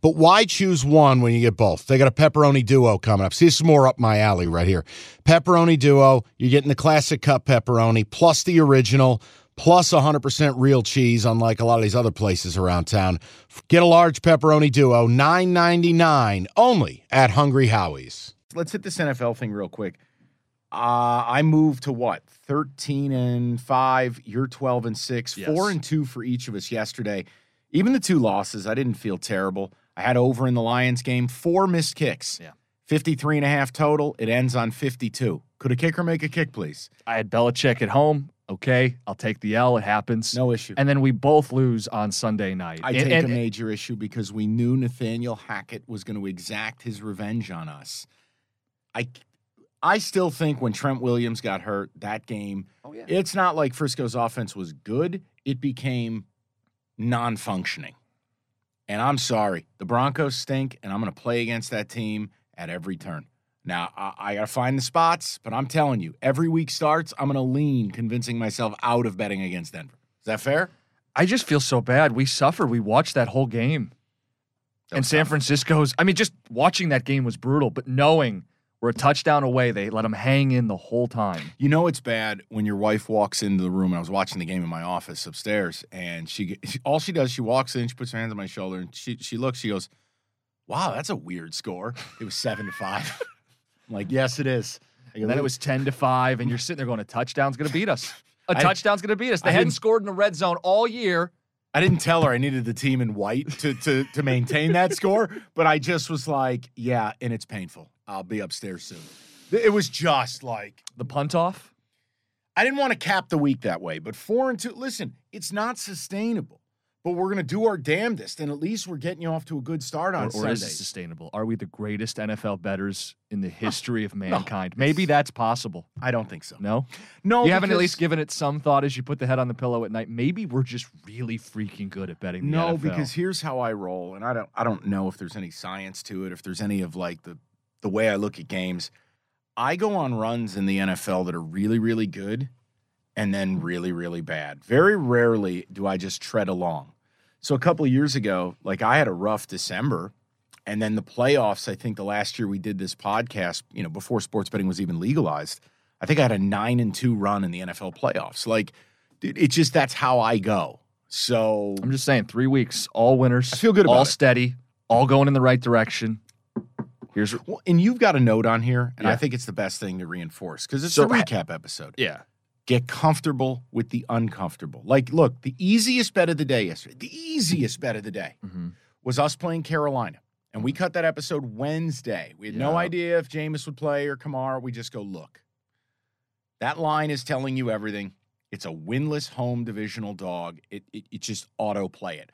But why choose one when you get both? They got a pepperoni duo coming up. See, this is more up my alley right here. Pepperoni duo, you're getting the classic cup pepperoni plus the original plus 100% real cheese, unlike a lot of these other places around town. Get a large pepperoni duo, $9.99 only at Hungry Howie's. Let's hit this NFL thing real quick. Uh, I moved to what? 13 and 5. You're 12 and 6. Yes. 4 and 2 for each of us yesterday. Even the two losses, I didn't feel terrible. I had over in the Lions game, four missed kicks. Yeah. 53 and a half total. It ends on 52. Could a kicker make a kick, please? I had Belichick at home. Okay, I'll take the L. It happens. No issue. And then we both lose on Sunday night. I And- take and- a major issue because we knew Nathaniel Hackett was going to exact his revenge on us. I I still think when Trent Williams got hurt that game, Oh, yeah. it's not like Frisco's offense was good. It became non-functioning. And I'm sorry, the Broncos stink, and I'm going to play against that team at every turn. Now I, I got to find the spots, but I'm telling you, every week starts, I'm going to lean convincing myself out of betting against Denver. Is that fair? I just feel so bad. We suffered. We watched that whole game. That and San tough. Francisco's, I mean, just watching that game was brutal, but knowing we're a touchdown away, they let them hang in the whole time. You know it's bad when your wife walks into the room. I was watching the game in my office upstairs, and she all she does, she walks in, she puts her hands on my shoulder, and she she looks, she goes, "Wow, that's a weird score. It was seven to five. I'm like, "Yes, it is." Go, then it was 10 to 5, and you're sitting there going, a touchdown's going to beat us. A I- touchdown's going to beat us. They I hadn't scored in the red zone all year. I didn't tell her I needed the team in white to to to maintain that score, but I just was like, "Yeah," and it's painful. I'll be upstairs soon. It was just like The punt off. I didn't want to cap the week that way, but four and two. Listen, it's not sustainable, but we're gonna do our damnedest, and at least we're getting you off to a good start on Or, or Sunday. is it sustainable? Are we the greatest NFL betters in the history of mankind? Maybe that's possible. I don't think so. No? No, you haven't at least given it some thought as you put the head on the pillow at night. Maybe we're just really freaking good at betting the No, NFL. because here's how I roll, and I don't I don't know if there's any science to it, if there's any of like the the way I look at games. I go on runs in the NFL that are really, really good and then really, really bad. Very rarely do I just tread along. So a couple of years ago, like I had a rough December, and then the playoffs, I think the last year we did this podcast, you know, before sports betting was even legalized, I think I had a nine and two run in the NFL playoffs. Like, dude, it's just that's how I go. So I'm just saying, three weeks, all winners. I feel good about all it. steady, all going in the right direction. Here's Well, and you've got a note on here, and I think it's the best thing to reinforce because it's So- a recap episode. yeah. Get comfortable with the uncomfortable. Like, look, the easiest bet of the day yesterday, the easiest bet of the day Mm-hmm. was us playing Carolina. And we cut that episode Wednesday. We had no idea if Jameis would play or Kamara. We just go, look, that line is telling you everything. It's a winless home divisional dog. It, it, it just auto play it.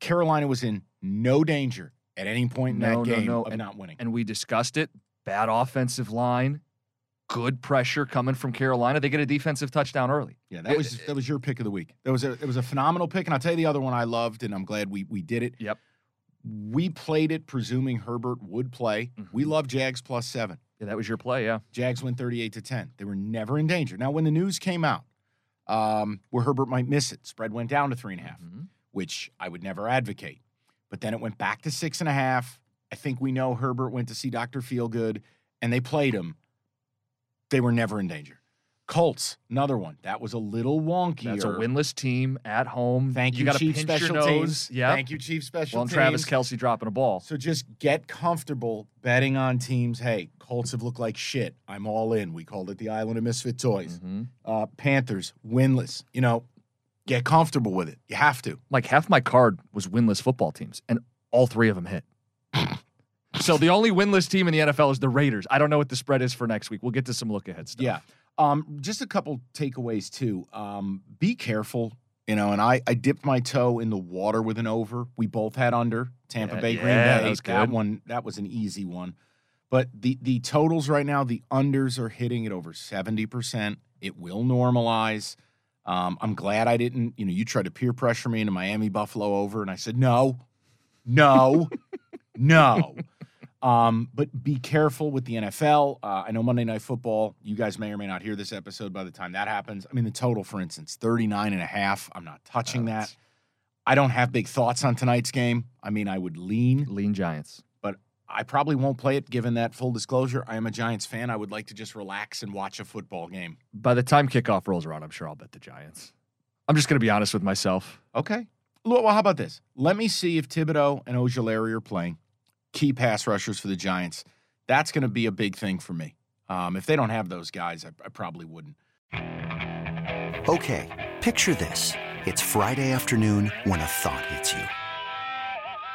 Carolina was in no danger at any point in No, that no, game no. of And- not winning. And we discussed it. Bad offensive line, good pressure coming from Carolina. They get a defensive touchdown early. Yeah, that was that was your pick of the week. That was a it was a phenomenal pick, and I'll tell you the other one I loved, and I'm glad we we did it. Yep. We played it presuming Herbert would play. We Mhm. love Jags plus seven. Yeah, that was your play. Yeah. Jags win 38 to 10. They were never in danger. Now, when the news came out um, where Herbert might miss it, spread went down to three and a half, Mhm. which I would never advocate. But then it went back to six and a half. I think we know Herbert went to see Dr. Feelgood, and they played him. They were never in danger. Colts, another one. That was a little wonky. That's a winless team at home. Thank you, you Chief pinch Special Teams. Yeah. Thank you, Chief Special Well, and Teams. Travis Kelce dropping a ball. So just get comfortable betting on teams. Hey, Colts have looked like shit. I'm all in. We called it the Island of Misfit Toys. Mhm. Uh, Panthers, winless. You know, get comfortable with it. You have to. Like half my card was winless football teams, and all three of them hit. so the only winless team in the NFL is the Raiders. I don't know what the spread is for next week. We'll get to some look ahead stuff. Yeah. Um, just a couple takeaways too. Um, be careful, you know. And I, I dipped my toe in the water with an over. We both had under Tampa Yeah, Bay, Green yeah, Bay. that was good. one that was an easy one. But the the totals right now, the unders are hitting at over seventy percent. It will normalize. Um, I'm glad I didn't. You know, you tried to peer pressure me into Miami Buffalo over, and I said no, no, no. Um, but be careful with the NFL. Uh, I know Monday Night Football, you guys may or may not hear this episode by the time that happens. I mean, the total, for instance, 39 and a half. I'm not touching that. I don't have big thoughts on tonight's game. I mean, I would lean, Lean Giants. But I probably won't play it given that full disclosure. I am a Giants fan. I would like to just relax and watch a football game. By the time kickoff rolls around, I'm sure I'll bet the Giants. I'm just going to be honest with myself. Okay. Well, how about this? Let me see if Thibodeaux and Ojulari are playing key pass rushers for the Giants. That's going to be a big thing for me. Um, if they don't have those guys, I, I probably wouldn't. Okay, picture this. It's Friday afternoon when a thought hits you.